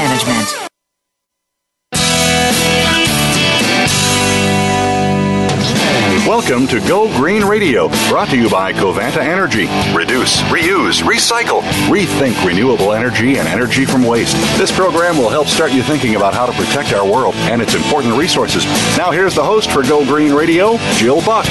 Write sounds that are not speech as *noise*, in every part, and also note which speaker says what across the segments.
Speaker 1: management.
Speaker 2: Welcome to Go Green Radio, brought to you by Covanta Energy. Reduce, reuse, recycle, rethink renewable energy and energy from waste. This program will help start you thinking about how to protect our world and its important resources. Now, here's the host for Go Green Radio, Jill Buck.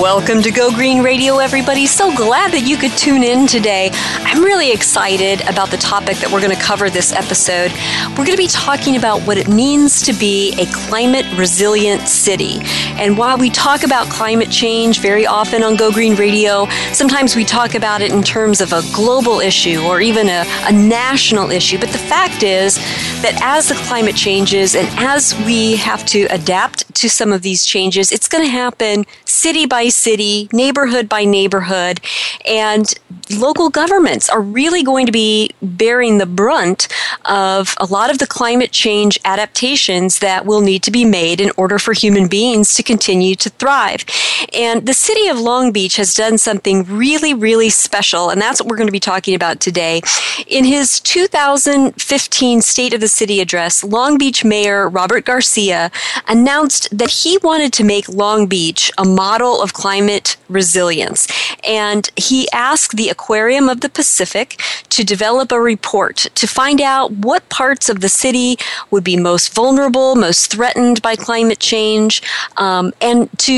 Speaker 3: Welcome to Go Green Radio, everybody. So glad that you could tune in today. I'm really excited about the topic that we're going to cover this episode. We're going to be talking about what it means to be a climate resilient city. And while we talk about climate change very often on Go Green Radio. Sometimes we talk about it in terms of a global issue or even a, a national issue. But the fact is that as the climate changes and as we have to adapt to some of these changes, it's going to happen city by city, neighborhood by neighborhood. And local governments are really going to be bearing the brunt of a lot of the climate change adaptations that will need to be made in order for human beings to continue to thrive. And the city of Long Beach has done something really, really special, and that's what we're going to be talking about today. In his 2015 State of the City address, Long Beach Mayor Robert Garcia announced that he wanted to make Long Beach a model of climate resilience. And he asked the Aquarium of the Pacific to develop a report to find out what parts of the city would be most vulnerable, most threatened by climate change, um, and to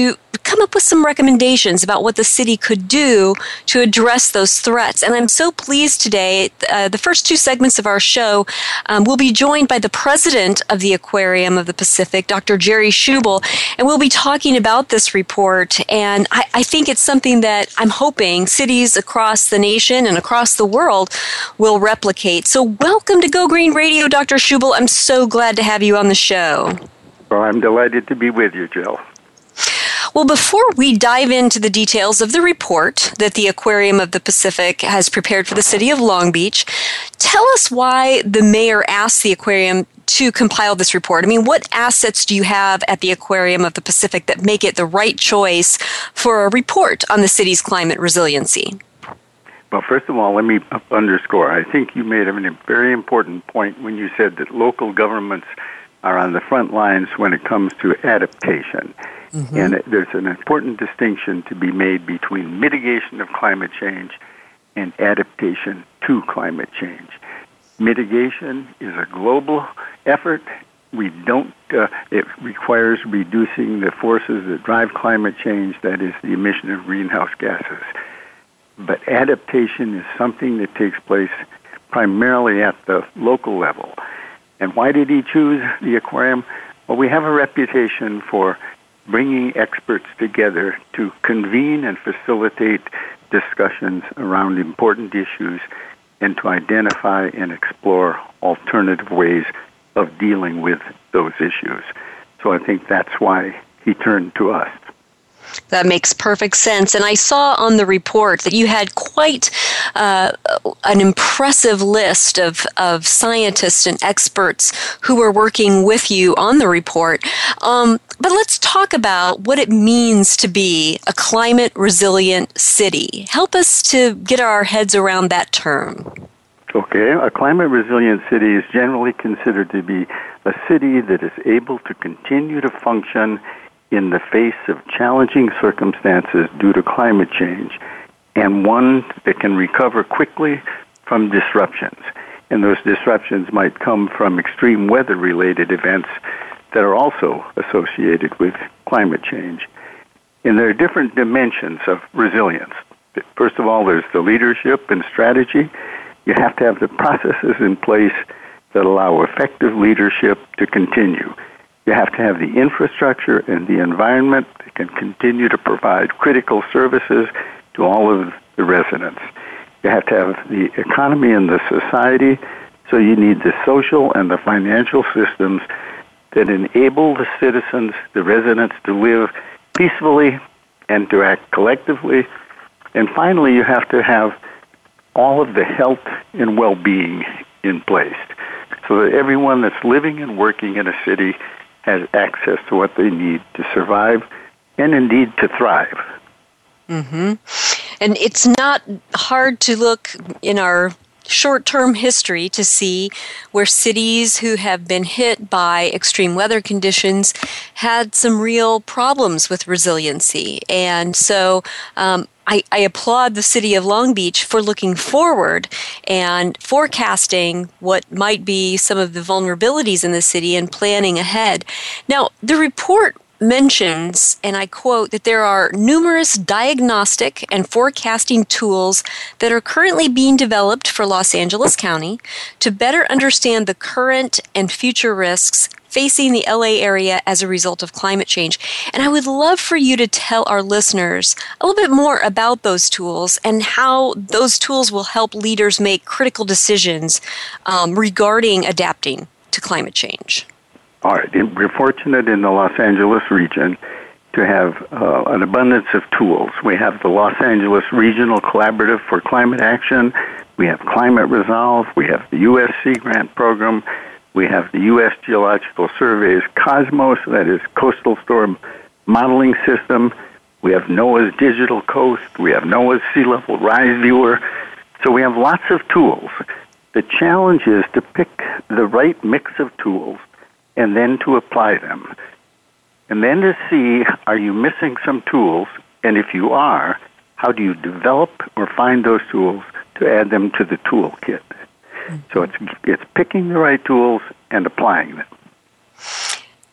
Speaker 3: come up with some recommendations about what the city could do to address those threats. And I'm so pleased today. Uh, the first two segments of our show um, will be joined by the president of the Aquarium of the Pacific, Dr. Jerry Schubel, and we'll be talking about this report. And I, I think it's something that I'm hoping cities across the nation and across the world will replicate. So, welcome to Go Green Radio, Dr. Schubel. I'm so glad to have you on the show.
Speaker 4: Well, I'm delighted to be with you, Jill.
Speaker 3: Well, before we dive into the details of the report that the Aquarium of the Pacific has prepared for the city of Long Beach, tell us why the mayor asked the aquarium to compile this report? I mean, what assets do you have at the Aquarium of the Pacific that make it the right choice for a report on the city's climate resiliency?
Speaker 4: Well, first of all, let me underscore. I think you made a very important point when you said that local governments are on the front lines when it comes to adaptation. Mm-hmm. And there's an important distinction to be made between mitigation of climate change and adaptation to climate change. Mitigation is a global effort. We don't, uh, it requires reducing the forces that drive climate change, that is, the emission of greenhouse gases. But adaptation is something that takes place primarily at the local level. And why did he choose the aquarium? Well, we have a reputation for bringing experts together to convene and facilitate discussions around important issues and to identify and explore alternative ways of dealing with those issues. So I think that's why he turned to us.
Speaker 3: That makes perfect sense. And I saw on the report that you had quite uh, an impressive list of, of scientists and experts who were working with you on the report. Um, but let's talk about what it means to be a climate resilient city. Help us to get our heads around that term.
Speaker 4: Okay, a climate resilient city is generally considered to be a city that is able to continue to function in the face of challenging circumstances due to climate change and one that can recover quickly from disruptions. And those disruptions might come from extreme weather related events that are also associated with climate change. And there are different dimensions of resilience. First of all, there's the leadership and strategy. You have to have the processes in place that allow effective leadership to continue. You have to have the infrastructure and the environment that can continue to provide critical services to all of the residents. You have to have the economy and the society So you need the social and the financial systems that enable the citizens, the residents, to live peacefully and to act collectively. And finally, you have to have all of the health and well-being in place so that everyone that's living and working in a city has access to what they need to survive and indeed to thrive.
Speaker 3: Mm-hmm. And it's not hard to look in our short term history to see where cities who have been hit by extreme weather conditions had some real problems with resiliency. And so um, I, I, applaud the city of Long Beach for looking forward and forecasting what might be some of the vulnerabilities in the city and planning ahead. Now, the report mentions, and I quote, that there are numerous diagnostic and forecasting tools that are currently being developed for Los Angeles County to better understand the current and future risks facing the LA area as a result of climate change. And I would love for you to tell our listeners a little bit more about those tools and how those tools will help leaders make critical decisions um, regarding adapting to climate change.
Speaker 4: All right. We're fortunate in the Los Angeles region to have uh, an abundance of tools. We have the Los Angeles Regional Collaborative for Climate Action. We have Climate Resolve. We have the USC grant program. We have the U.S. Geological Survey's COSMOS, that is Coastal Storm Modeling System. We have NOAA's Digital Coast. We have NOAA's Sea Level Rise Viewer. So we have lots of tools. The challenge is to pick the right mix of tools and then to apply them. And then to see are you missing some tools? And if you are, how do you develop or find those tools to add them to the toolkit? Mm-hmm. So it's, it's picking the right tools and applying them.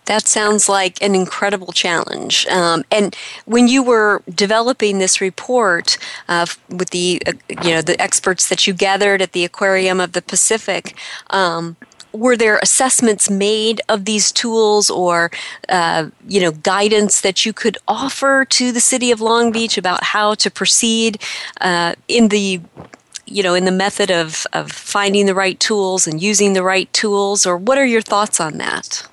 Speaker 3: That sounds like an incredible challenge. Um, and when you were developing this report uh, with the uh, you know the experts that you gathered at the Aquarium of the Pacific, um, were there assessments made of these tools or uh, you know guidance that you could offer to the city of long beach about how to proceed uh, in the you know in the method of, of finding the right tools and using the right tools or what are your thoughts on that?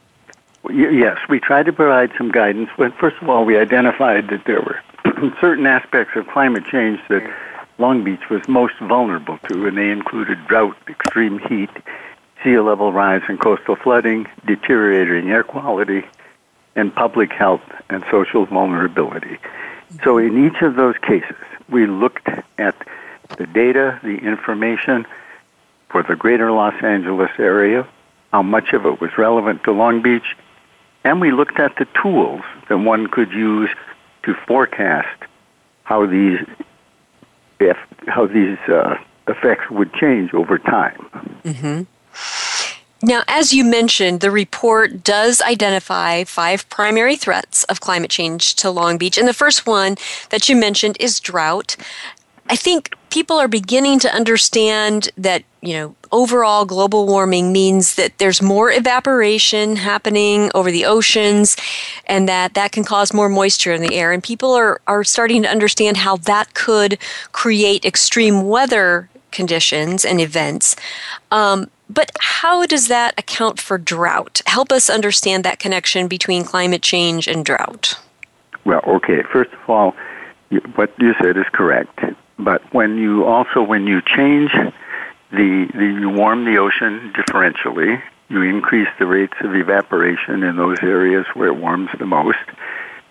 Speaker 4: Yes we tried to provide some guidance but first of all we identified that there were *clears throat* certain aspects of climate change that long beach was most vulnerable to and they included drought extreme heat sea level rise and coastal flooding, deteriorating air quality, and public health and social vulnerability. So, in each of those cases, we looked at the data, the information for the greater Los Angeles area, how much of it was relevant to Long Beach, and we looked at the tools that one could use to forecast how these if, how these uh, effects would change over time.
Speaker 3: Mm-hmm. Now, as you mentioned, the report does identify five primary threats of climate change to Long Beach. And the first one that you mentioned is drought. I think people are beginning to understand that, you know, overall global warming means that there's more evaporation happening over the oceans and that that can cause more moisture in the air. And people are, are starting to understand how that could create extreme weather conditions and events. Um, but how does that account for drought? Help us understand that connection between climate change and drought.
Speaker 4: Well, okay. First of all, what you said is correct. But when you also when you change the, the you warm the ocean differentially, you increase the rates of evaporation in those areas where it warms the most.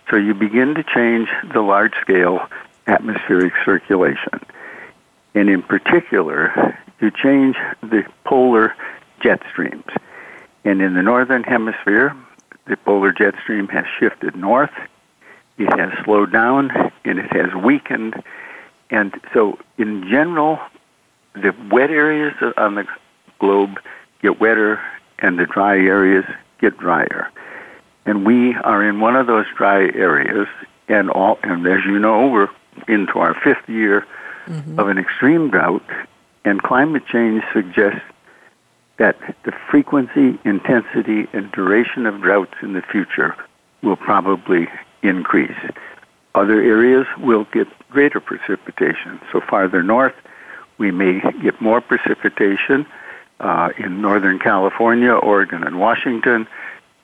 Speaker 4: So you begin to change the large scale atmospheric circulation. And in particular, you change the polar jet streams. And in the northern hemisphere, the polar jet stream has shifted north. It has slowed down and it has weakened. And so, in general, the wet areas on the globe get wetter and the dry areas get drier. And we are in one of those dry areas, and all, and as you know, we're into our fifth year mm-hmm. of an extreme drought, and climate change suggests that the frequency, intensity, and duration of droughts in the future will probably increase. Other areas will get greater precipitation. So farther north, we may get more precipitation, uh, in Northern California, Oregon, and Washington,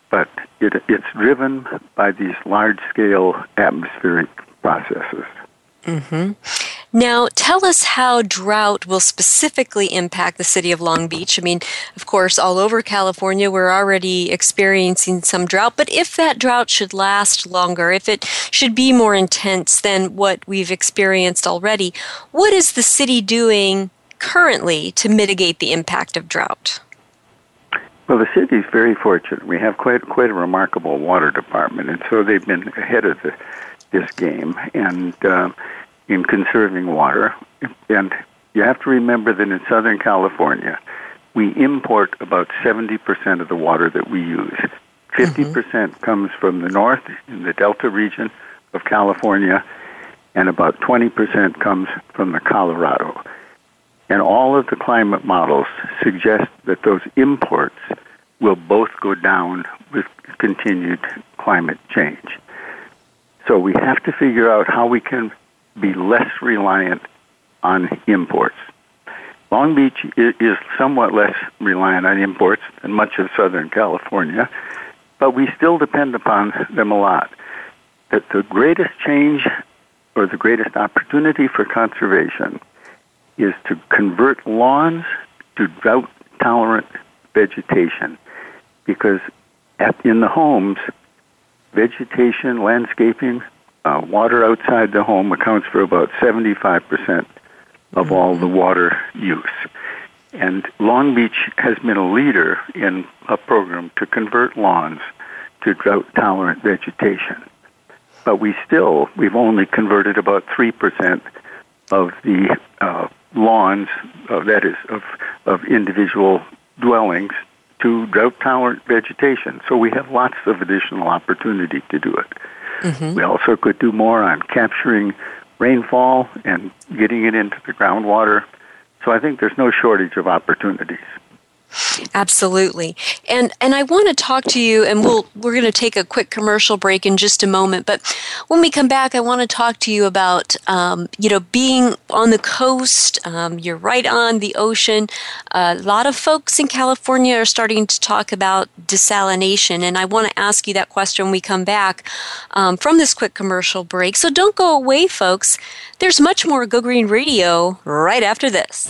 Speaker 4: but it, it's driven by these large scale atmospheric processes.
Speaker 3: Mm-hmm. Now, tell us how drought will specifically impact the city of Long Beach. I mean, of course, all over California, we're already experiencing some drought, but if that drought should last longer, if it should be more intense than what we've experienced already, what is the city doing currently to mitigate the impact of drought?
Speaker 4: Well, the city is very fortunate. We have quite quite a remarkable water department, and so they've been ahead of the, this game. And uh, in conserving water. And you have to remember that in Southern California, we import about 70% of the water that we use. 50% mm hmm comes from the north in the Delta region of California, and about 20% comes from the Colorado. And all of the climate models suggest that those imports will both go down with continued climate change. So we have to figure out how we can be less reliant on imports. Long Beach is somewhat less reliant on imports than much of Southern California, but we still depend upon them a lot. That the greatest change or the greatest opportunity for conservation is to convert lawns to drought tolerant vegetation because at, in the homes, vegetation, landscaping, uh, water outside the home accounts for about 75% of all the water use. And Long Beach has been a leader in a program to convert lawns to drought tolerant vegetation. But we still, we've only converted about 3% of the uh, lawns, uh, that is, of, of individual dwellings to drought tolerant vegetation. So we have lots of additional opportunity to do it. Mm-hmm. We also could do more on capturing rainfall and getting it into the groundwater. So I think there's no shortage of opportunities.
Speaker 3: Absolutely. And and I want to talk to you and we'll we're going to take a quick commercial break in just a moment, but when we come back I want to talk to you about um, you know being on the coast, um, you're right on the ocean. A lot of folks in California are starting to talk about desalination and I want to ask you that question when we come back um, from this quick commercial break. So don't go away folks. There's much more Go Green Radio right after this.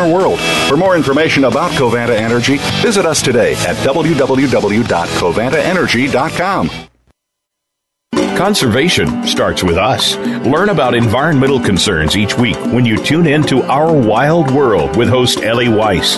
Speaker 2: world. For more information about Covanta Energy, visit us today at www.covantaenergy.com.
Speaker 5: Conservation starts with us. Learn about environmental concerns each week when you tune in to Our Wild World with host Ellie Weiss.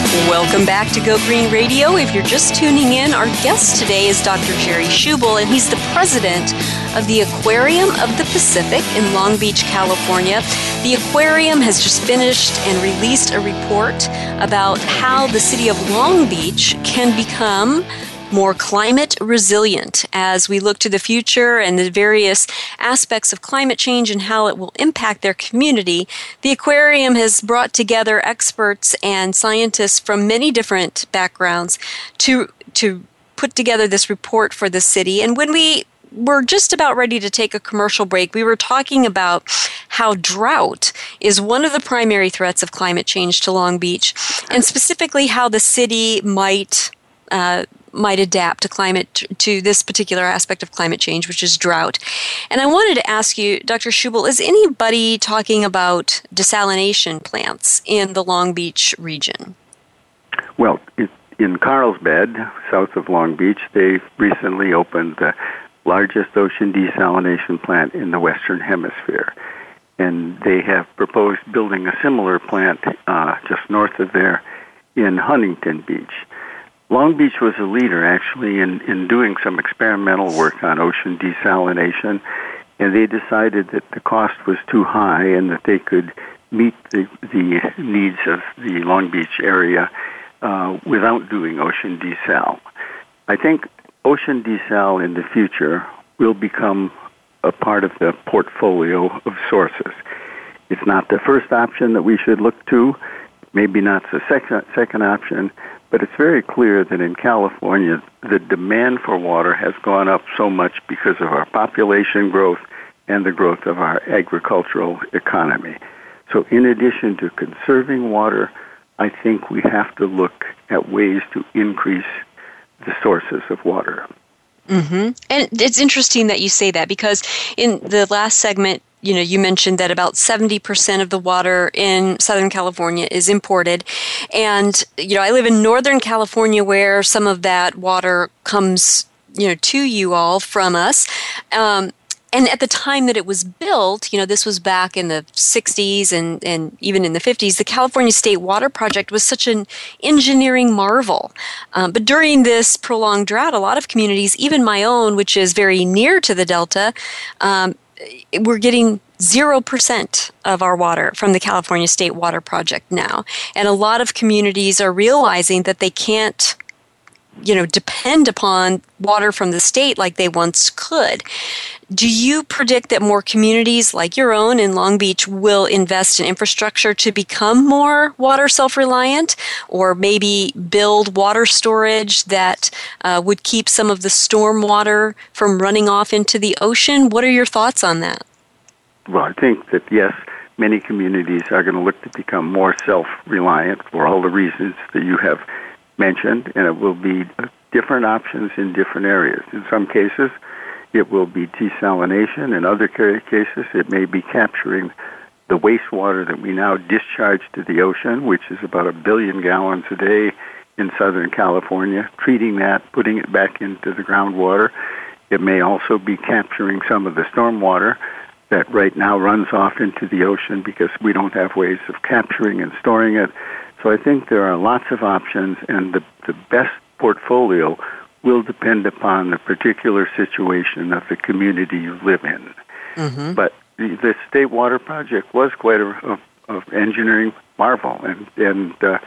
Speaker 3: Welcome back to Go Green Radio. If you're just tuning in, our guest today is Dr. Jerry Schubel, and he's the president of the Aquarium of the Pacific in Long Beach, California. The aquarium has just finished and released a report about how the city of Long Beach can become more climate resilient as we look to the future and the various aspects of climate change and how it will impact their community. The aquarium has brought together experts and scientists from many different backgrounds to to put together this report for the city. And when we were just about ready to take a commercial break, we were talking about how drought is one of the primary threats of climate change to Long Beach, and specifically how the city might uh, might adapt to climate to this particular aspect of climate change, which is drought. And I wanted to ask you, Dr. Schubel, is anybody talking about desalination plants in the Long Beach region?
Speaker 4: Well, in Carlsbad, south of Long Beach, they recently opened the largest ocean desalination plant in the Western Hemisphere. And they have proposed building a similar plant uh, just north of there in Huntington Beach. Long Beach was a leader actually in, in doing some experimental work on ocean desalination, and they decided that the cost was too high and that they could meet the, the needs of the Long Beach area uh, without doing ocean desal. I think ocean desal in the future will become a part of the portfolio of sources. It's not the first option that we should look to, maybe not the second, second option, but it's very clear that in California, the demand for water has gone up so much because of our population growth and the growth of our agricultural economy. So, in addition to conserving water, I think we have to look at ways to increase the sources of water.
Speaker 3: Mm-hmm. And it's interesting that you say that because in the last segment, you know, you mentioned that about 70% of the water in Southern California is imported. And, you know, I live in Northern California where some of that water comes, you know, to you all from us. Um, and at the time that it was built, you know, this was back in the 60s and, and even in the 50s, the California State Water Project was such an engineering marvel. Um, but during this prolonged drought, a lot of communities, even my own, which is very near to the Delta, um, we're getting 0% of our water from the California State Water Project now. And a lot of communities are realizing that they can't you know depend upon water from the state like they once could do you predict that more communities like your own in Long Beach will invest in infrastructure to become more water self reliant or maybe build water storage that uh, would keep some of the storm water from running off into the ocean? What are your thoughts on that?
Speaker 4: Well, I think that yes, many communities are going to look to become more self reliant for all the reasons that you have mentioned, and it will be different options in different areas. In some cases, it will be desalination. In other cases, it may be capturing the wastewater that we now discharge to the ocean, which is about a billion gallons a day in Southern California, treating that, putting it back into the groundwater. It may also be capturing some of the stormwater that right now runs off into the ocean because we don't have ways of capturing and storing it. So I think there are lots of options, and the, the best portfolio will depend upon the particular situation of the community you live in. Mm-hmm. But the, the, State Water Project was quite a, a, a engineering marvel, and and uh,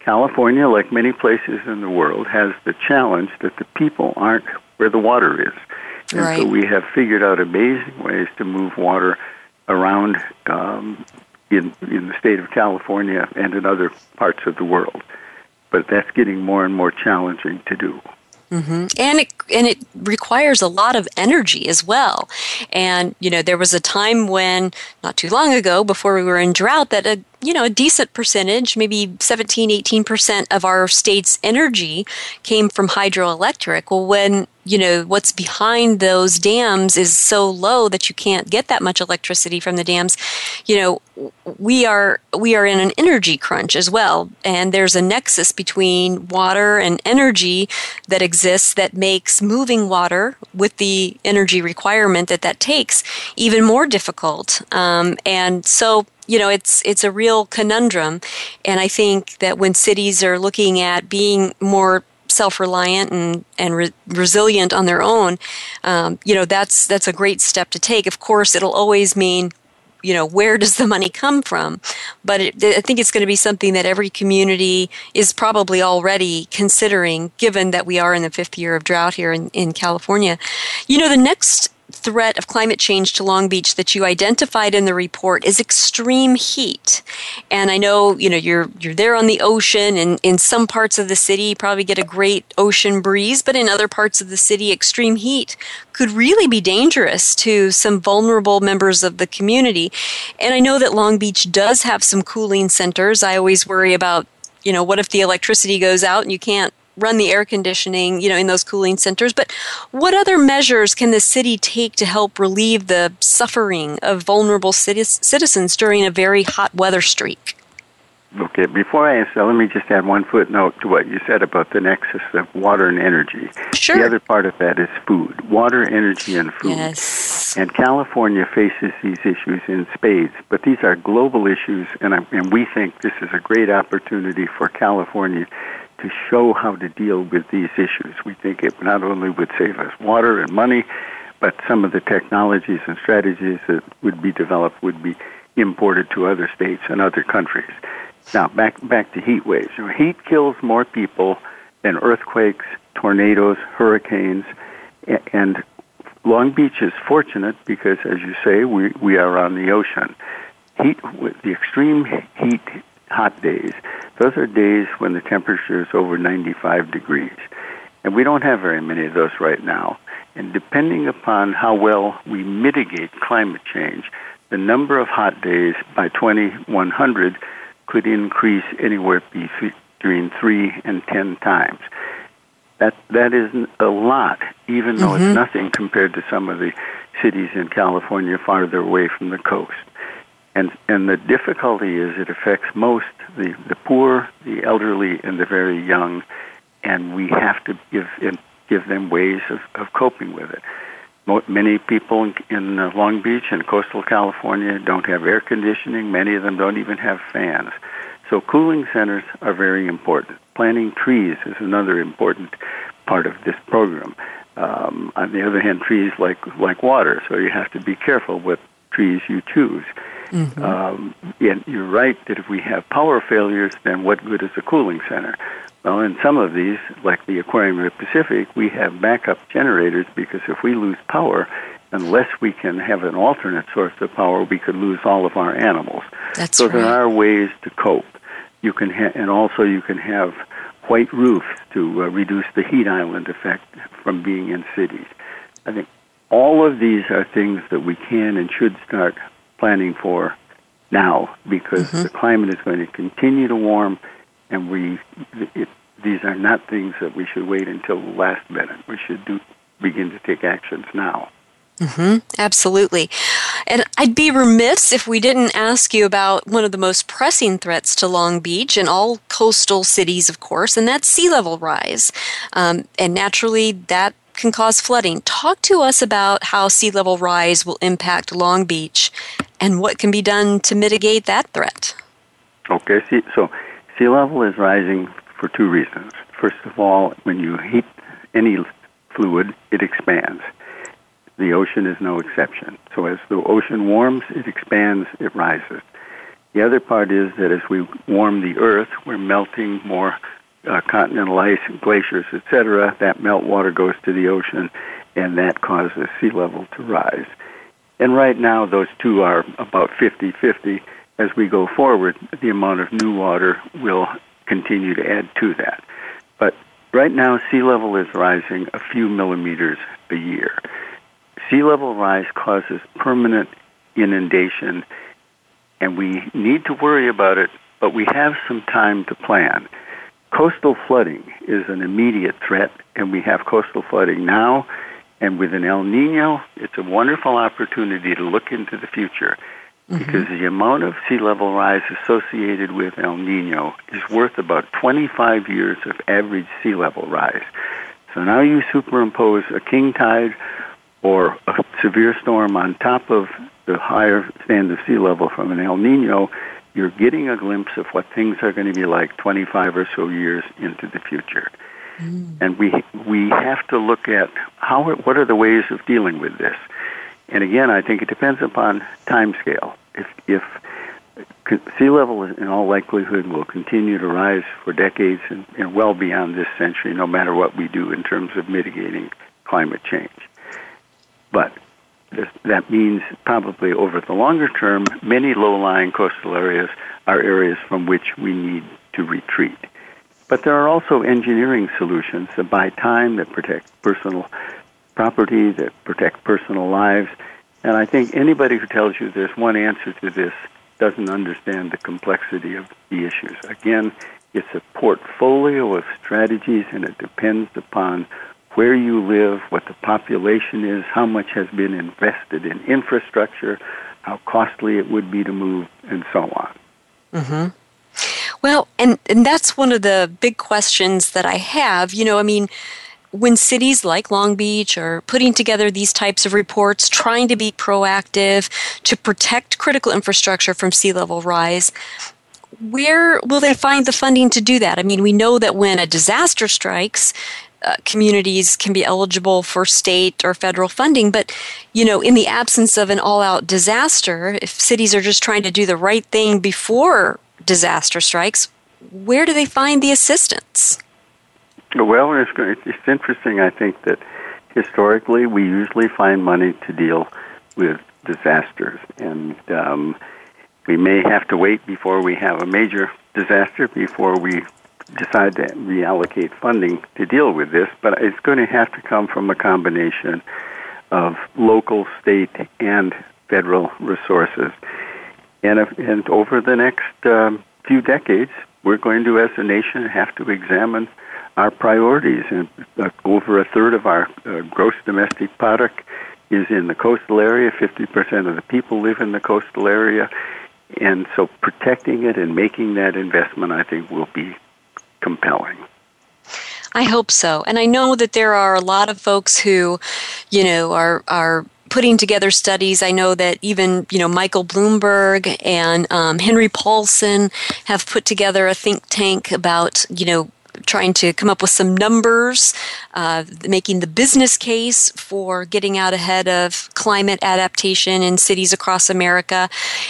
Speaker 4: California, like many places in the world, has the challenge that the people aren't where the water is, and
Speaker 3: right.
Speaker 4: so we have figured out amazing ways to move water around um, in in the state of California and in other parts of the world. But that's getting more and more challenging to do.
Speaker 3: Mm-hmm. And it and it requires a lot of energy as well. And you know, there was a time when not too long ago, before we were in drought, that a you know, a decent percentage, maybe 17, 18% of our state's energy came from hydroelectric. Well, when you know what's behind those dams is so low that you can't get that much electricity from the dams you know we are we are in an energy crunch as well and there's a nexus between water and energy that exists that makes moving water with the energy requirement that that takes even more difficult um, and so you know it's it's a real conundrum. And i think that when cities are looking at being more self-reliant and and re- resilient on their own, um, you know that's that's a great step to take. Of course, it'll always mean you know where does the money come from? But it, i think it's going to be something that every community is probably already considering given that we are in the fifth year of drought here in, in california. You know the next threat of climate change to Long Beach that you identified in the report is extreme heat. And I know, you know, you're you're there on the ocean and in some parts of the city you probably get a great ocean breeze, but in other parts of the city extreme heat could really be dangerous to some vulnerable members of the community. And I know that Long Beach does have some cooling centers. I always worry about, you know, what if the electricity goes out and you can't run the air conditioning, you know, in those cooling centers. But what other measures can the city take to help relieve the suffering of vulnerable citizens during a very hot weather streak?
Speaker 4: Okay, before I answer, let me just add one footnote to what you said about the nexus of water and energy.
Speaker 3: Sure.
Speaker 4: The other part of that is food. Water, energy, and food.
Speaker 3: Yes.
Speaker 4: And California faces these issues in spades, but these are global issues, and, I, and we think this is a great opportunity for California to show how to deal with these issues. We think it not only would save us water and money, but some of the technologies and strategies that would be developed would be imported to other states and other countries. Now, back back to heat waves. You know, Heat kills more people than earthquakes, tornadoes, hurricanes, and Long Beach is fortunate because, as you say, we we are on the ocean. Heat, the extreme heat hot days. Those are days when the temperature is over 95 degrees. And we don't have very many of those right now. And depending upon how well we mitigate climate change, the number of hot days by 2100 could increase anywhere between 3 and 10 times. That, that is a lot, even though mm-hmm. it's nothing compared to some of the cities in California farther away from the coast. And, and the difficulty is it affects most the, the poor, the elderly, and the very young, and we have to give, give them ways of, of coping with it. Many people in Long Beach and coastal California don't have air conditioning. Many of them don't even have fans. So cooling centers are very important. Planting trees is another important part of this program. Um, on the other hand, trees like like water, so you have to be careful what trees you choose. Mm-hmm. Um, and you're right that if we have power failures, then what good is a cooling center? Well, in some of these, like the Aquarium of the Pacific, we have backup generators because if we lose power, unless we can have an alternate source of power, we could lose all of our animals.
Speaker 3: That's
Speaker 4: so
Speaker 3: right.
Speaker 4: there are ways to cope. You can ha- and also you can have white roofs to uh, reduce the heat island effect from being in cities. I think all of these are things that we can and should start planning for now because mm-hmm. the climate is going to continue to warm, and we it, these are not things that we should wait until the last minute. We should do begin to take actions now.
Speaker 3: Mm-hmm, absolutely. And I'd be remiss if we didn't ask you about one of the most pressing threats to Long Beach and all coastal cities, of course, and that's sea level rise. Um, and naturally, that can cause flooding. Talk to us about how sea level rise will impact Long Beach and what can be done to mitigate that threat.
Speaker 4: Okay, so sea level is rising for two reasons. First of all, when you heat any fluid, it expands. The ocean is no exception. So as the ocean warms, it expands, it rises. The other part is that as we warm the earth, we're melting more uh, continental ice, and glaciers, etc., that meltwater goes to the ocean, and that causes sea level to rise. And right now, those two are about 50 50. As we go forward, the amount of new water will continue to add to that. But right now, sea level is rising a few millimeters a year. Sea level rise causes permanent inundation and we need to worry about it, but we have some time to plan. Coastal flooding is an immediate threat, and we have coastal flooding now. And with an El Nino, it's a wonderful opportunity to look into the future mm-hmm. because the amount of sea level rise associated with El Nino is worth about 25 years of average sea level rise. So now you superimpose a king tide or a severe storm on top of the higher stand of sea level from an El Nino, you're getting a glimpse of what things are going to be like 25 or so years into the future. Mm. And we we have to look at how what are the ways of dealing with this. And again, I think it depends upon time scale. If if sea level in all likelihood will continue to rise for decades and, and well beyond this century, no matter what we do in terms of mitigating climate change. But that means probably over the longer term, many low-lying coastal areas are areas from which we need to retreat. But there are also engineering solutions that buy time, that protect personal property, that protect personal lives. And I think anybody who tells you there's one answer to this doesn't understand the complexity of the issues. Again, it's a portfolio of strategies and it depends upon where you live, what the population is, how much has been invested in infrastructure, how costly it would be to move, and so on.
Speaker 3: Mm-hmm. Well, and, and that's one of the big questions that I have. You know, I mean, when cities like Long Beach are putting together these types of reports, trying to be proactive to protect critical infrastructure from sea level rise, where will they find the funding to do that? I mean, we know that when a disaster strikes, uh, communities can be eligible for state or federal funding. But, you know, in the absence of an all out disaster, if cities are just trying to do the right thing before disaster strikes, where do they find the assistance?
Speaker 4: Well, it's, it's interesting, I think, that historically we usually find money to deal with disasters. And um, we may have to wait before we have a major disaster before we decide to reallocate funding to deal with this, but it's going to have to come from a combination of local, state, and federal resources. And, if, and over the next um, few decades, we're going to, as a nation, have to examine our priorities. And uh, over a third of our uh, gross domestic product is in the coastal area. 50% of the people live in the coastal area. And so protecting it and making that investment, I think, will be compelling.
Speaker 3: I hope so. And I know that there are a lot of folks who, you know, are are putting together studies. I know that even you know Michael Bloomberg and um, Henry Paulson have put together a think tank about you know trying to come up with some numbers, uh, making the business case for getting out ahead of climate adaptation in cities across America,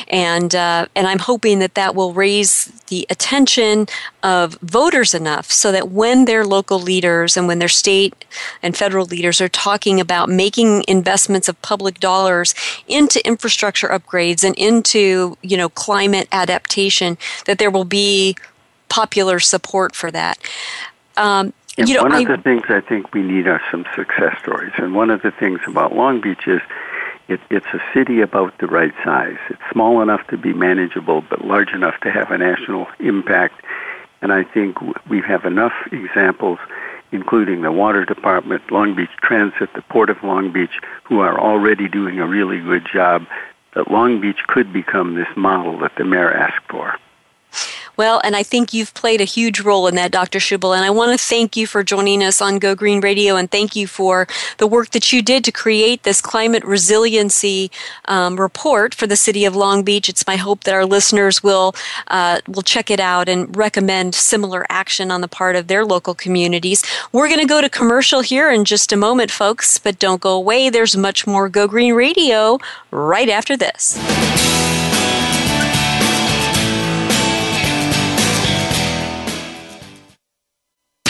Speaker 3: and uh, and I'm hoping that that will raise the attention of voters enough so that when their local leaders and when their state and federal leaders are talking about making investments of public dollars into infrastructure upgrades and into you know climate adaptation, that there will be popular support for that.
Speaker 4: Um, you know, one I, of the things I think we need are some success stories. And one of the things about Long Beach is it, it's a city about the right size. It's small enough to be manageable, but large enough to have a national impact. And I think we have enough examples, including the Water Department, Long Beach Transit, the Port of Long Beach, who are already doing a really good job, that Long Beach could become this model that the mayor asked for.
Speaker 3: Well, and I think you've played a huge role in that, Dr. Schubel. And I want to thank you for joining us on Go Green Radio and thank you for the work that you did to create this climate resiliency um, report for the city of Long Beach. It's my hope that our listeners will uh, will check it out and recommend similar action on the part of their local communities. We're going to go to commercial here in just a moment, folks, but don't go away. There's much more Go Green Radio right after this.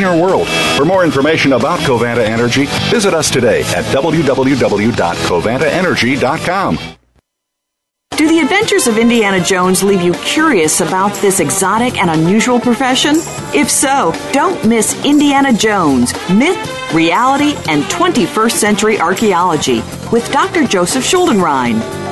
Speaker 2: cleaner world. For more information about Covanta Energy, visit us today at www.covantaenergy.com.
Speaker 6: Do the adventures of Indiana Jones leave you curious about this exotic and unusual profession? If so, don't miss Indiana Jones Myth, Reality, and 21st Century Archaeology with Dr. Joseph Schuldenrein.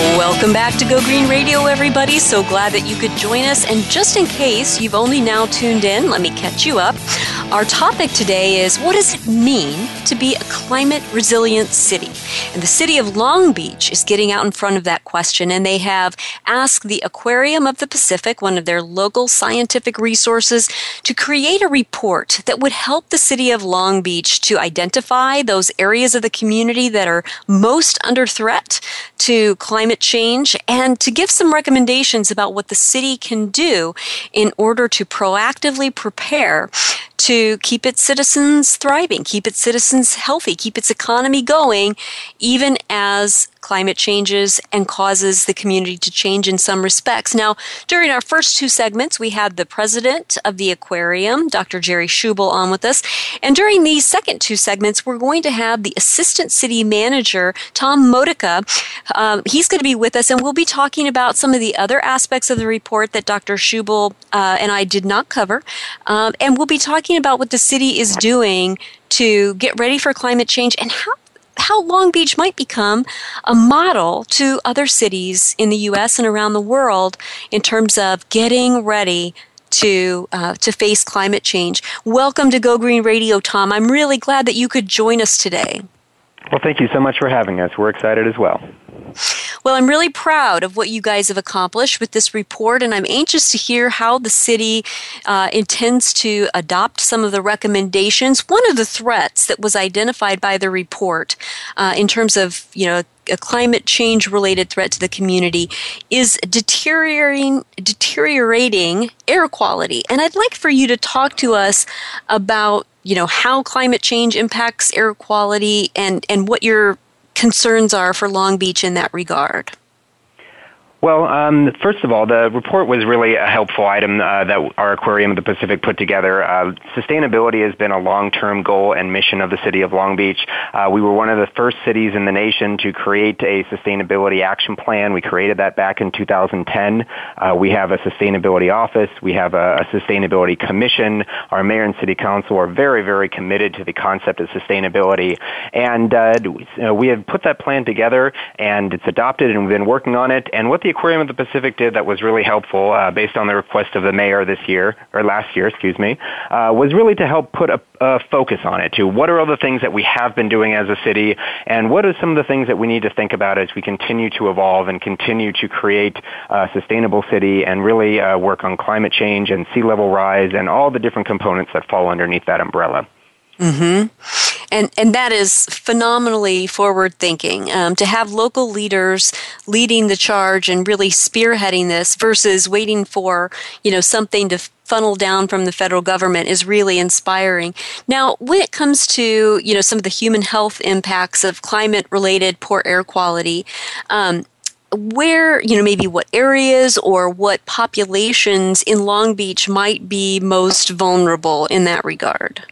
Speaker 3: Welcome back to Go Green Radio, everybody. So glad that you could join us. And just in case you've only now tuned in, let me catch you up. Our topic today is what does it mean to be a climate resilient city? And the city of Long Beach is getting out in front of that question, and they have asked the Aquarium of the Pacific, one of their local scientific resources, to create a report that would help the city of Long Beach to identify those areas of the community that are most under threat to climate change and to give some recommendations about what the city can do in order to proactively prepare to keep its citizens thriving, keep its citizens healthy, keep its economy going, even as climate changes and causes the community to change in some respects. Now, during our first two segments, we had the president of the aquarium, Dr. Jerry Schubel, on with us. And during these second two segments, we're going to have the assistant city manager, Tom Modica. Um, he's going to be with us, and we'll be talking about some of the other aspects of the report that Dr. Schubel uh, and I did not cover. Um, and we'll be talking about what the city is doing to get ready for climate change and how how Long Beach might become a model to other cities in the U.S. and around the world in terms of getting ready to uh, to face climate change. Welcome to Go Green Radio, Tom. I'm really glad that you could join us today.
Speaker 7: Well, thank you so much for having us. We're excited as well.
Speaker 3: Well, I'm really proud of what you guys have accomplished with this report, and I'm anxious to hear how the city uh, intends to adopt some of the recommendations. One of the threats that was identified by the report uh, in terms of, you know, a climate change related threat to the community is deteriorating deteriorating air quality and i'd like for you to talk to us about you know how climate change impacts air quality and and what your concerns are for Long Beach in that regard?
Speaker 7: Well, um, first of all, the report was really a helpful item uh, that our Aquarium of the Pacific put together. Uh, sustainability has been a long-term goal and mission of the city of Long Beach. Uh, we were one of the first cities in the nation to create a sustainability action plan. We created that back in 2010. Uh, we have a sustainability office. We have a, a, sustainability commission. Our mayor and city council are very, very committed to the concept of sustainability. And uh, we have put that plan together, and it's adopted, and we've been working on it. And what the Aquarium of the Pacific did that was really helpful, uh, based on the request of the mayor this year or last year, excuse me, uh, was really to help put a, a, focus on it. To what are all the things that we have been doing as a city, and what are some of the things that we need to think about as we continue to evolve and continue to create a sustainable city and really uh, work on climate change and sea level rise and all the different components that fall underneath that umbrella.
Speaker 3: Mm-hmm. And, and that is phenomenally forward thinking. Um, to have local leaders leading the charge and really spearheading this versus waiting for you know something to funnel down from the federal government is really inspiring. Now, when it comes to you know some of the human health impacts of climate related poor air quality, um, where, you know, maybe what areas or what populations in Long Beach might be most vulnerable in that regard?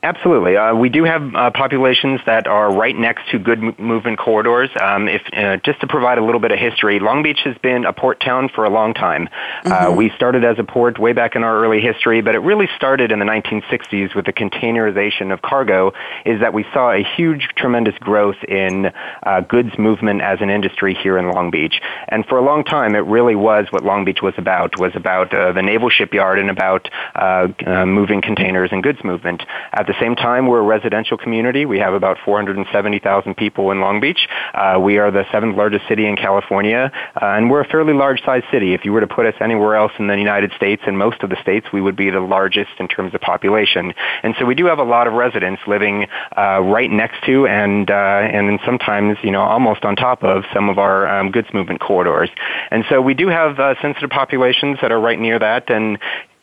Speaker 7: Absolutely. Uh, we do have uh, populations that are right next to good m- movement corridors. Um, if uh, just to provide a little bit of history, Long Beach has been a port town for a long time. Uh, mm-hmm. we started as a port way back in our early history, but it really started in the 1960s with the containerization of cargo. Is that we saw a huge, tremendous growth in uh, goods movement as an industry here in Long Beach, and for a long time, it really was what Long Beach was about. Was about uh, the naval shipyard and about moving containers and goods movement. At the same time, we're a residential community. We have about 470,000 people in Long Beach. Uh, we are the seventh largest city in California, uh, and we're a fairly large-sized city. If you were to put us anywhere else in the United States and most of the states, we would be the largest in terms of population. And so we do have a lot of residents living uh, right next to and uh, and sometimes you know almost on top of some of our um, goods movement corridors. And so we do have uh, sensitive populations that are right near that, and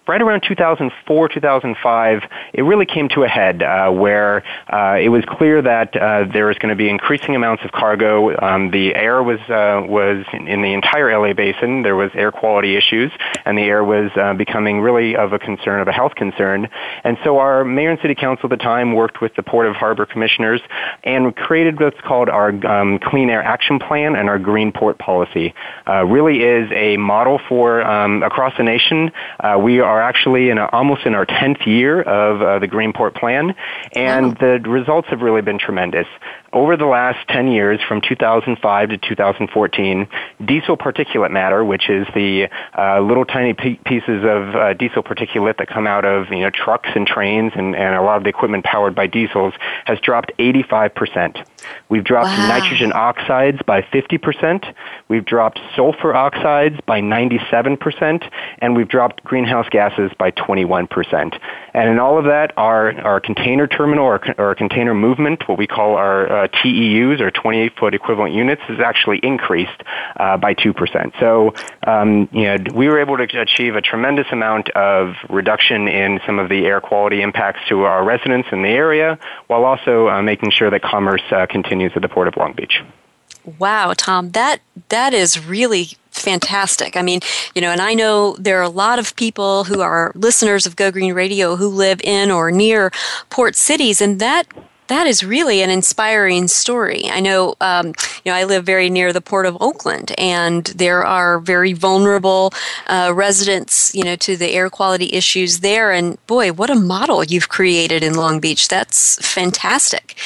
Speaker 7: right around 2004, 2005, it really came to a head uh, where uh, it was clear that uh, there was going to be increasing amounts of cargo. Um, the air was uh, was in the entire LA basin. There was air quality issues, and the air was uh, becoming really of a concern, of a health concern. And so our mayor and city council at the time worked with the Board of Harbor commissioners and created what's called our um, Clean Air Action Plan and our Green Port Policy. Uh, really is a model for um, across the nation. we are are actually in a, almost in our 10th year of uh, the Greenport Plan, and wow. the results have really been tremendous over the last 10 years, from 2005 to 2014, diesel particulate matter, which is the uh, little tiny p- pieces of uh, diesel particulate that come out of you know trucks and trains and, and a lot of the equipment powered by diesels, has dropped 85%. We've dropped wow. nitrogen oxides by 50%. We've dropped sulfur oxides by 97%, and we've dropped greenhouse gases by 21%. And in all of that, our, our container terminal or, or container movement, what we call our uh, TEUs or 28 foot equivalent units, has actually increased uh, by 2%. So, um, you know, we were able to achieve a tremendous amount of reduction in some of the air quality impacts to our residents in the area, while also uh, making sure that commerce uh, continues at the Port of Long Beach.
Speaker 3: Wow, Tom, that that is really fantastic. I mean, you know, and I know there are a lot of people who are listeners of Go Green Radio who live in or near port cities, and that that is really an inspiring story. I know, um, you know, I live very near the port of Oakland, and there are very vulnerable uh, residents, you know, to the air quality issues there. And boy, what a model you've created in Long Beach! That's fantastic.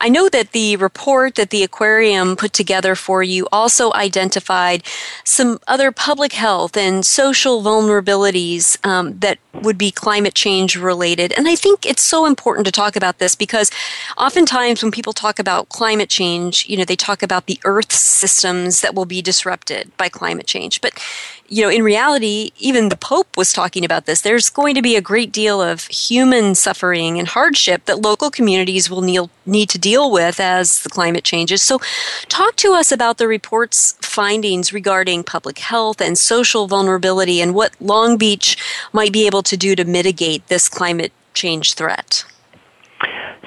Speaker 3: I know that the report that the aquarium put together for you also identified some other public health and social vulnerabilities um, that would be climate change related. And I think it's so important to talk about this because oftentimes when people talk about climate change, you know, they talk about the Earth's systems that will be disrupted by climate change. But you know, in reality, even the Pope was talking about this. There's going to be a great deal of human suffering and hardship that local communities will need to deal with as the climate changes. So, talk to us about the report's findings regarding public health and social vulnerability and what Long Beach might be able to do to mitigate this climate change threat.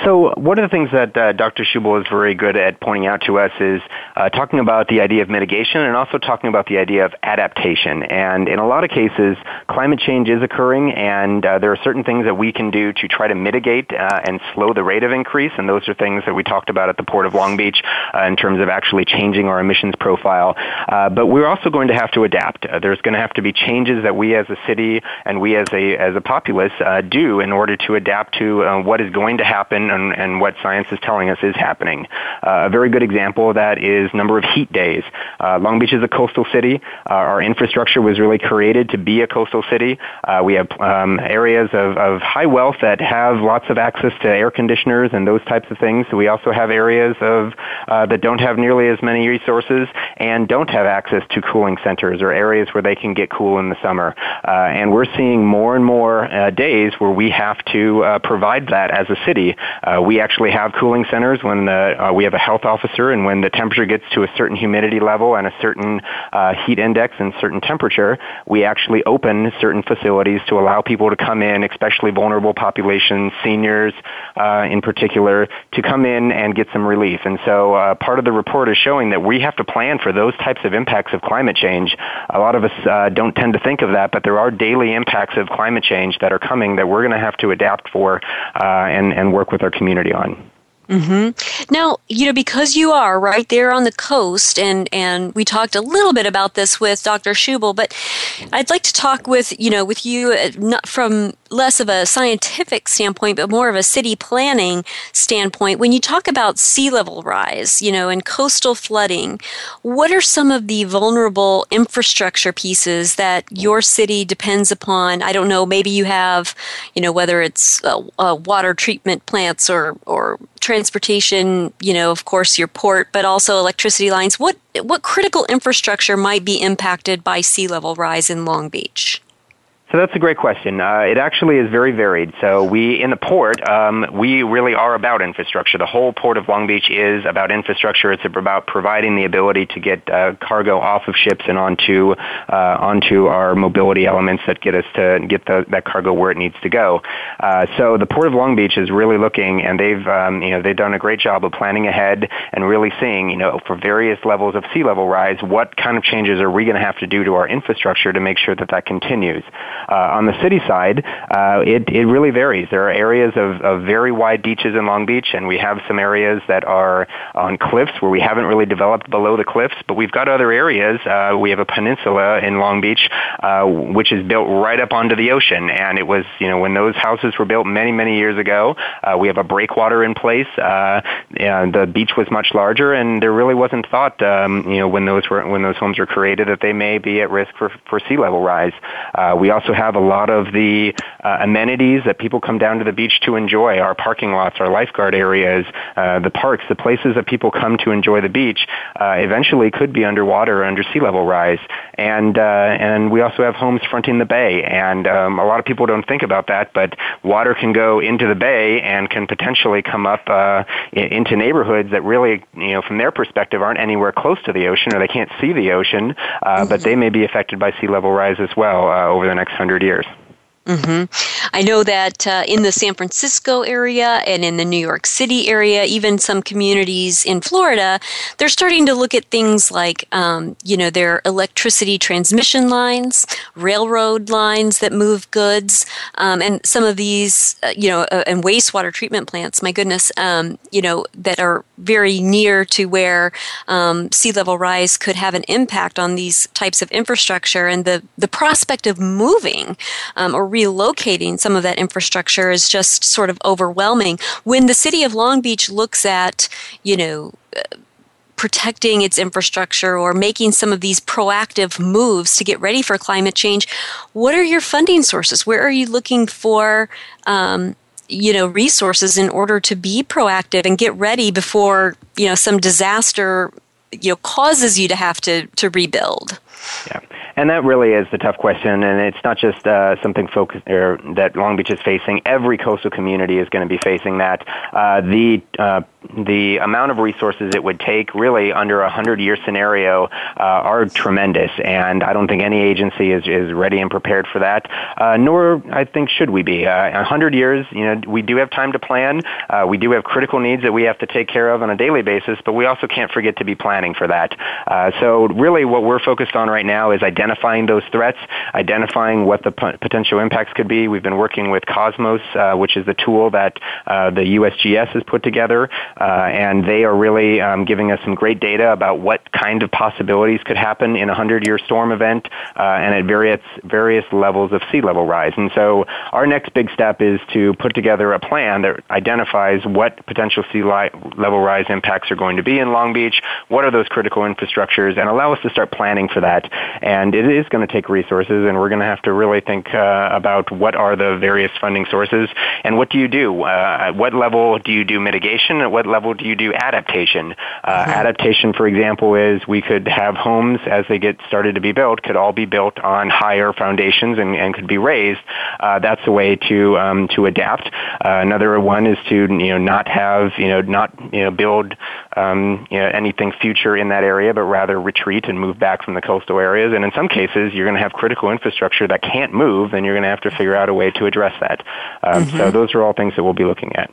Speaker 7: So one of the things that uh, Dr. Schubel is very good at pointing out to us is uh, talking about the idea of mitigation and also talking about the idea of adaptation. And in a lot of cases, climate change is occurring, and uh, there are certain things that we can do to try to mitigate uh, and slow the rate of increase. And those are things that we talked about at the Port of Long Beach uh, in terms of actually changing our emissions profile. Uh, but we're also going to have to adapt. there's going to have to be changes that we as a city and we as a as a populace do in order to adapt to what is going to happen and, and what science is telling us is happening. Uh, a very good example of that is number of heat days. Uh, Long Beach is a coastal city. Uh, our infrastructure was really created to be a coastal city. Uh, we have um, areas of, of high wealth that have lots of access to air conditioners and those types of things. We also have areas of uh, that don't have nearly as many resources and don't have access to cooling centers or areas where they can get cool in the summer. Uh, and we're seeing more and more days where we have to provide that as a city. Uh, we actually have cooling centers when the, uh, we have a health officer and when the temperature gets to a certain humidity level and a certain uh, heat index and certain temperature, we actually open certain facilities to allow people to come in, especially vulnerable populations, seniors uh, in particular, to come in and get some relief. And so uh, part of the report is showing that we have to plan for those types of impacts of climate change. A lot of us uh, don't tend to think of that, but there are daily impacts of climate change that are coming that we're going to have to adapt for uh, and, and work with our community on.
Speaker 3: Mm-hmm. Now, you know, because you are right there on the coast, and and we talked a little bit about this with Dr. Schubel, but I'd like to talk with you know with you uh, not from less of a scientific standpoint, but more of a city planning standpoint. When you talk about sea level rise, you know, and coastal flooding, what are some of the vulnerable infrastructure pieces that your city depends upon? I don't know. Maybe you have, you know, whether it's uh, uh, water treatment plants or or transportation, you know, of course, your port, but also electricity lines. What what critical infrastructure might be impacted by sea level rise in Long Beach?
Speaker 7: So that's a great question. Uh, it actually is very varied. So we, in the port, um, we really are about infrastructure. The whole port of Long Beach is about infrastructure. It's about providing the ability to get uh, cargo off of ships and onto uh, onto our mobility elements that get us to get the, that cargo where it needs to go. Uh, so the port of Long Beach is really looking, and they've um, you know they've done a great job of planning ahead and really seeing you know for various levels of sea level rise, what kind of changes are we going to have to do to our infrastructure to make sure that that continues. Uh, on the city side, uh, it, it really varies. There are areas of, of very wide beaches in Long Beach, and we have some areas that are on cliffs where we haven't really developed below the cliffs, but we've got other areas. Uh, we have a peninsula in Long Beach, uh, which is built right up onto the ocean, and it was, you know, when those houses were built many, many years ago, uh, we have a breakwater in place. Uh, and the beach was much larger, and there really wasn't thought, um, you know, when those were when those homes were created, that they may be at risk for for sea level rise. Uh, we also have a lot of the uh, amenities that people come down to the beach to enjoy our parking lots, our lifeguard areas, uh, the parks, the places that people come to enjoy the beach uh, eventually could be underwater under sea level rise. And, uh, and we also have homes fronting the bay. And um, a lot of people don't think about that, but water can go into the bay and can potentially come up uh, into neighborhoods that really, you know, from their perspective, aren't anywhere close to the ocean or they can't see the ocean, uh, mm-hmm. but they may be affected by sea level rise as well over the next hundred years.
Speaker 3: Mm-hmm. I know that uh, in the San Francisco area and in the New York City area, even some communities in Florida, they're starting to look at things like, um, you know, their electricity transmission lines, railroad lines that move goods, um, and some of these, uh, you know, uh, and wastewater treatment plants. My goodness, um, you know, that are very near to where um, sea level rise could have an impact on these types of infrastructure, and the the prospect of moving um, or relocating some of that infrastructure is just sort of overwhelming. When the city of Long Beach looks at, you know, protecting its infrastructure or making some of these proactive moves to get ready for climate change, what are your funding sources? Where are you looking for? Um, you know resources in order to be proactive and get ready before you know some disaster you know causes you to have to to rebuild
Speaker 7: yeah and that really is the tough question, and it's not just uh, something focus, or that Long Beach is facing. Every coastal community is going to be facing that. Uh, the uh, the amount of resources it would take, really under a hundred year scenario, uh, are tremendous, and I don't think any agency is is ready and prepared for that. Uh, nor I think should we be. Uh, a hundred years, you know, we do have time to plan. Uh, we do have critical needs that we have to take care of on a daily basis, but we also can't forget to be planning for that. Uh, so really, what we're focused on right now is identifying identifying those threats, identifying what the p- potential impacts could be. We've been working with CoSMoS, uh, which is the tool that uh, the USGS has put together, uh, and they are really um, giving us some great data about what kind of possibilities could happen in a 100-year storm event uh, and at various, various levels of sea level rise. And so our next big step is to put together a plan that identifies what potential sea level rise impacts are going to be in Long Beach, what are those critical infrastructures, and allow us to start planning for that. And it is going to take resources, and we're going to have to really think uh, about what are the various funding sources and what do you do? Uh, at what level do you do mitigation? At what level do you do adaptation? Uh, mm-hmm. Adaptation, for example, is we could have homes as they get started to be built could all be built on higher foundations and, and could be raised. Uh, that's a way to um, to adapt. Uh, another one is to you know not have you know not you know build um, you know, anything future in that area, but rather retreat and move back from the coastal areas. And in some cases, you're going to have critical infrastructure that can't move, and you're going to have to figure out a way to address that. Um, mm-hmm. So those are all things that we'll be looking at.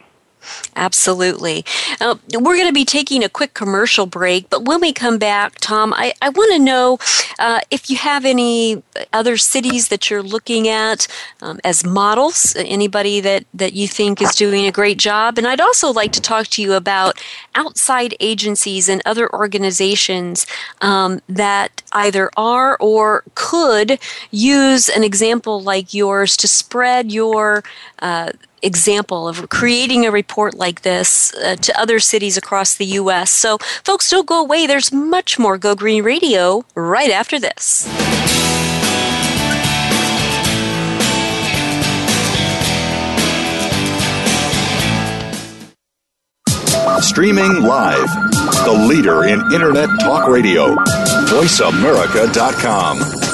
Speaker 3: Absolutely. Uh, we're going to be taking a quick commercial break, but when we come back, Tom, I, I want to know uh, if you have any other cities that you're looking at um, as models, anybody that, that you think is doing a great job. And I'd also like to talk to you about outside agencies and other organizations um, that either are or could use an example like yours to spread your. Uh, example of creating a report like this uh, to other cities across the U.S. So, folks, don't go away. There's much more Go Green Radio right after this.
Speaker 2: Streaming live, the leader in Internet Talk Radio, VoiceAmerica.com.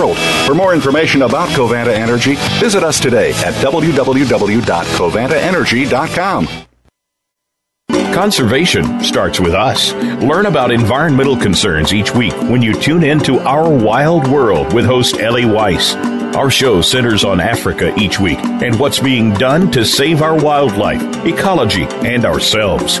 Speaker 2: world. For more information about Covanta Energy, visit us today at www.covantaenergy.com.
Speaker 5: Conservation starts with us. Learn about environmental concerns each week when you tune in to Our Wild World with host Ellie Weiss. Our show centers on Africa each week and what's being done to save our wildlife, ecology, and ourselves.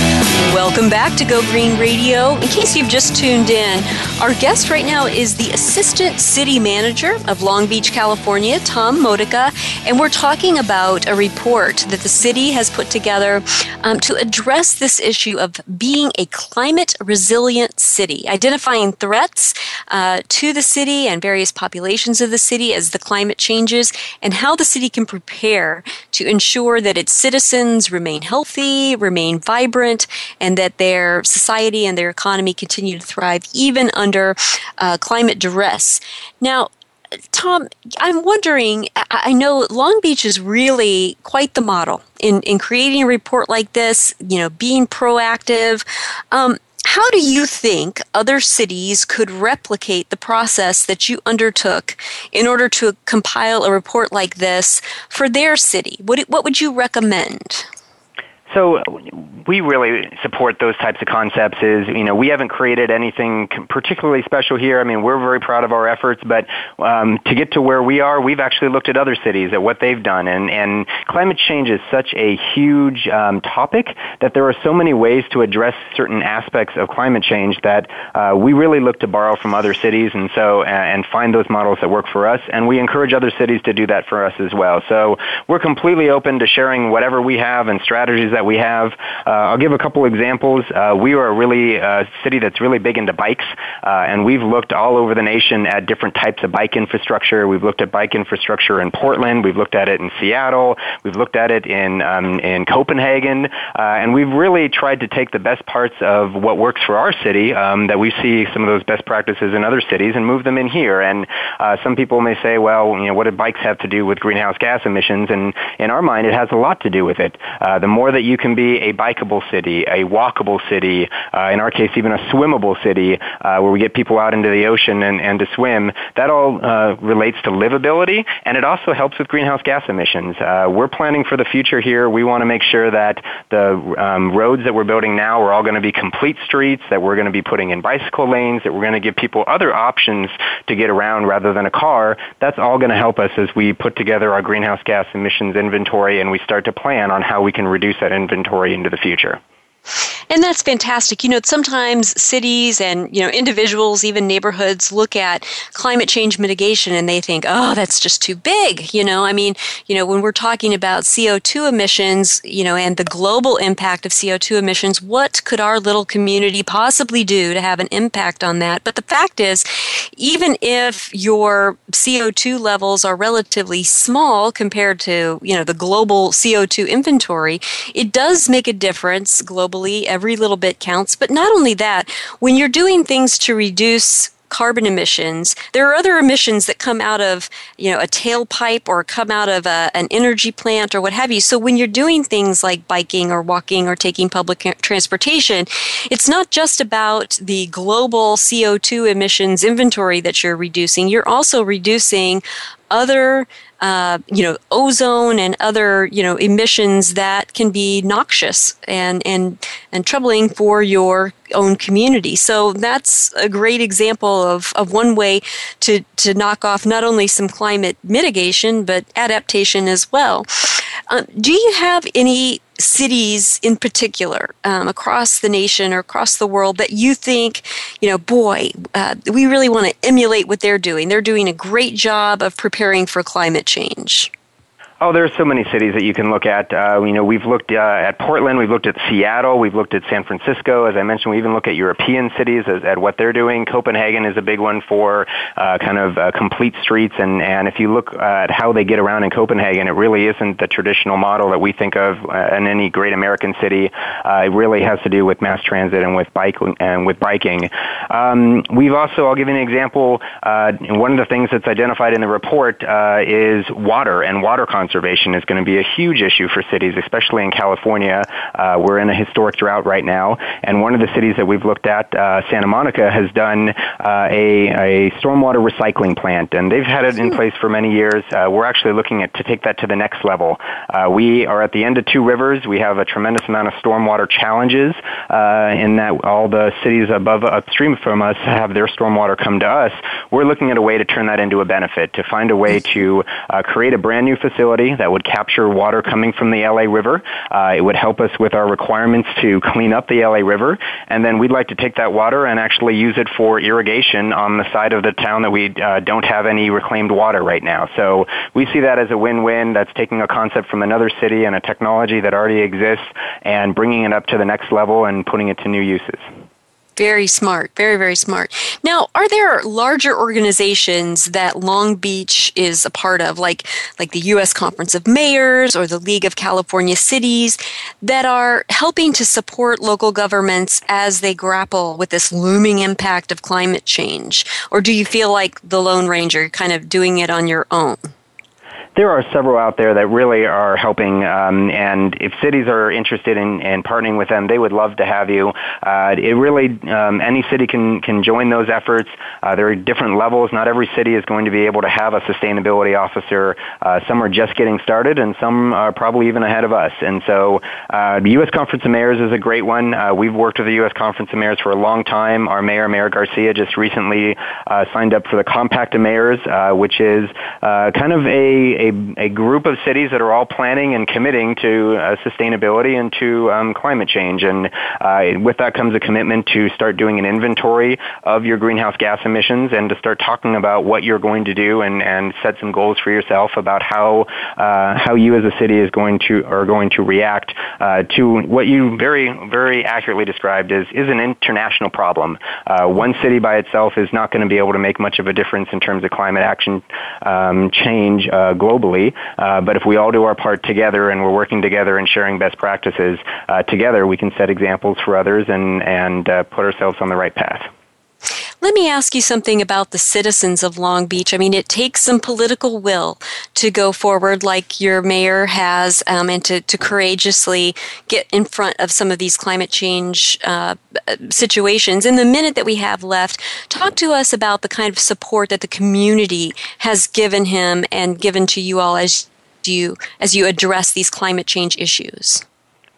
Speaker 3: Welcome back to Go Green Radio. In case you've just tuned in, our guest right now is the Assistant City Manager of Long Beach, California, Tom Modica, and we're talking about a report that the city has put together um, to address this issue of being a climate resilient city, identifying threats uh, to the city and various populations of the city as the climate changes, and how the city can prepare to ensure that its citizens remain healthy, remain vibrant, and that their society and their economy continue to thrive even under uh, climate duress. Now, Tom, I'm wondering, I know Long Beach is really quite the model in, in creating a report like this, you know, being proactive. Um, how do you think other cities could replicate the process that you undertook in order to compile a report like this for their city? What, what would you recommend?
Speaker 7: So we really support those types of concepts. Is you know we haven't created anything particularly special here. I mean we're very proud of our efforts, but um, to get to where we are, we've actually looked at other cities at what they've done, and and climate change is such a huge um, topic that there are so many ways to address certain aspects of climate change that uh, we really look to borrow from other cities, and so and find those models that work for us, and we encourage other cities to do that for us as well. So we're completely open to sharing whatever we have and strategies that we have. Uh, I'll give a couple examples. Uh, we are a really uh, city that's really big into bikes, uh, and we've looked all over the nation at different types of bike infrastructure. We've looked at bike infrastructure in Portland. We've looked at it in Seattle. We've looked at it in um, in Copenhagen, uh, and we've really tried to take the best parts of what works for our city um, that we see some of those best practices in other cities and move them in here. And uh, some people may say, well, you know, what do bikes have to do with greenhouse gas emissions? And in our mind, it has a lot to do with it. The more that you can be a bikeable city, a walkable city, uh, in our case, even a swimmable city, uh, where we get people out into the ocean and, and to swim, that all uh, relates to livability, and it also helps with greenhouse gas emissions. Uh, we're planning for the future here. We want to make sure that the um, roads that we're building now are all going to be complete streets, that we're going to be putting in bicycle lanes, that we're going to give people other options to get around rather than a car. That's all going to help us as we put together our greenhouse gas emissions inventory and we start to plan on how we can reduce that inventory into the future.
Speaker 3: And that's fantastic. You know, sometimes cities and, you know, individuals, even neighborhoods look at climate change mitigation and they think, oh, that's just too big. You know, I mean, you know, when we're talking about CO2 emissions, you know, and the global impact of CO2 emissions, what could our little community possibly do to have an impact on that? But the fact is, even if your CO2 levels are relatively small compared to, you know, the global CO2 inventory, it does make a difference globally every little bit counts. But not only that, when you're doing things to reduce carbon emissions. There are other emissions that come out of, you know, a tailpipe or come out of a, an energy plant or what have you. So when you're doing things like biking or walking or taking public transportation, it's not just about the global CO2 emissions inventory that you're reducing. You're also reducing other uh, you know, ozone and other, you know, emissions that can be noxious and, and, and troubling for your own community. So that's a great example of, of one way to, to knock off not only some climate mitigation, but adaptation as well. Um, do you have any cities in particular um, across the nation or across the world that you think, you know, boy, uh, we really want to emulate what they're doing? They're doing a great job of preparing for climate change.
Speaker 7: Oh, there are so many cities that you can look at. Uh, you know, we've looked uh, at Portland, we've looked at Seattle, we've looked at San Francisco. As I mentioned, we even look at European cities as, at what they're doing. Copenhagen is a big one for uh, kind of uh, complete streets, and and if you look at how they get around in Copenhagen, it really isn't the traditional model that we think of uh, in any great American city. Uh, it really has to do with mass transit and with bike and with biking. Um, we've also, I'll give you an example. Uh, one of the things that's identified in the report uh, is water and water conservation conservation is going to be a huge issue for cities, especially in California. Uh, we're in a historic drought right now, and one of the cities that we've looked at, uh, Santa Monica, has done uh, a, a stormwater recycling plant, and they've had it in place for many years. Uh, we're actually looking at to take that to the next level. Uh, we are at the end of two rivers. We have a tremendous amount of stormwater challenges uh, in that all the cities above upstream from us have their stormwater come to us. We're looking at a way to turn that into a benefit, to find a way to uh, create a brand new facility that would capture water coming from the LA River. Uh, it would help us with our requirements to clean up the LA River, and then we'd like to take that water and actually use it for irrigation on the side of the town that we uh, don't have any reclaimed water right now. So we see that as a win-win. That's taking a concept from another city and a technology that already exists and bringing it up to the next level and putting it to new uses.
Speaker 3: Very smart, very, very smart. Now, are there larger organizations that Long Beach is a part of, like, like the U.S. Conference of Mayors or the League of California Cities, that are helping to support local governments as they grapple with this looming impact of climate change? Or do you feel like the Lone Ranger, kind of doing it on your own?
Speaker 7: There are several out there that really are helping. Um, and if cities are interested in, in, partnering with them, they would love to have you. Uh, it really um, any city can can join those efforts. Uh, there are different levels. Not every city is going to be able to have a sustainability officer. Uh, some are just getting started, and some are probably even ahead of us. And so, uh, the U.S. Conference of Mayors is a great one. Uh, we've worked with the U.S. Conference of Mayors for a long time. Our mayor, Mayor Garcia, just recently uh, signed up for the Compact of Mayors, which is kind of a, a, a group of cities that are all planning and committing to sustainability and to um, climate change. And with that comes a commitment to start doing an inventory of your greenhouse gas emissions and to start talking about what you're going to do and, and set some goals for yourself about how uh, how you as a city is going to are going to react uh, to what you very very accurately described as is an international problem. Uh, one city by itself is not going to be able to make much of a difference in terms of climate action um, change uh, globally, uh, but if we all do our part together and we're working together and sharing best practices uh, together, we can set examples for others and and put ourselves on the right path.
Speaker 3: Let me ask you something about the citizens of Long Beach. I mean, it takes some political will to go forward like your mayor has um, and to, to courageously get in front of some of these climate change uh, situations. In the minute that we have left, talk to us about the kind of support that the community has given him and given to you all as you as you address these climate change issues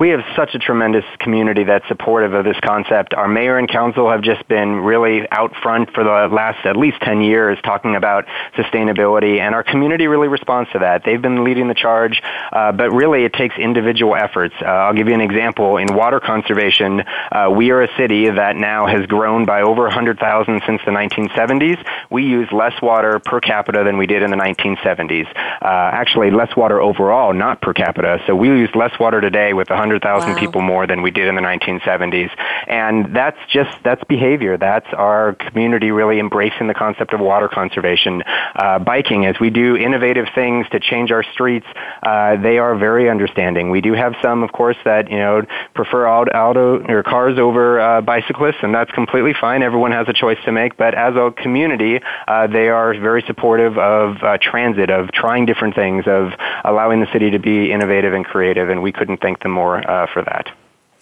Speaker 7: we have such a tremendous community that's supportive of this concept. Our mayor and council have just been really out front for the last at least 10 years talking about sustainability, and our community really responds to that. They've been leading the charge, uh, but really it takes individual efforts. Uh, I'll give you an example. In water conservation, uh, we are a city that now has grown by over 100,000 since the 1970s. We use less water per capita than we did in the 1970s. Uh, actually, less water overall, not per capita. So we use less water today with 100 100,000 wow. people more than we did in the 1970s. And that's just, that's behavior. That's our community really embracing the concept of water conservation. Uh, biking, as we do innovative things to change our streets, uh, they are very understanding. We do have some, of course, that, you know, prefer auto, or cars over uh, bicyclists, and that's completely fine. Everyone has a choice to make. But as a community, uh, they are very supportive of uh, transit, of trying different things, of allowing the city to be innovative and creative, and we couldn't thank them more uh, for that.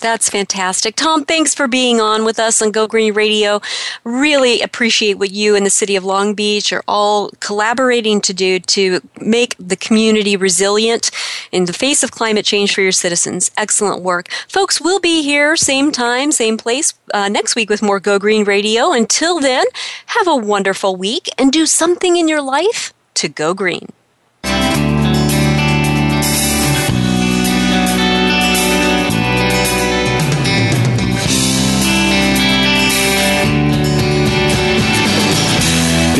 Speaker 3: That's fantastic. Tom, thanks for being on with us on Go Green Radio. Really appreciate what you and the city of Long Beach are all collaborating to do to make the community resilient in the face of climate change for your citizens. Excellent work. Folks, we'll be here same time, same place uh, next week with more Go Green Radio. Until then, have a wonderful week and do something in your life to go green.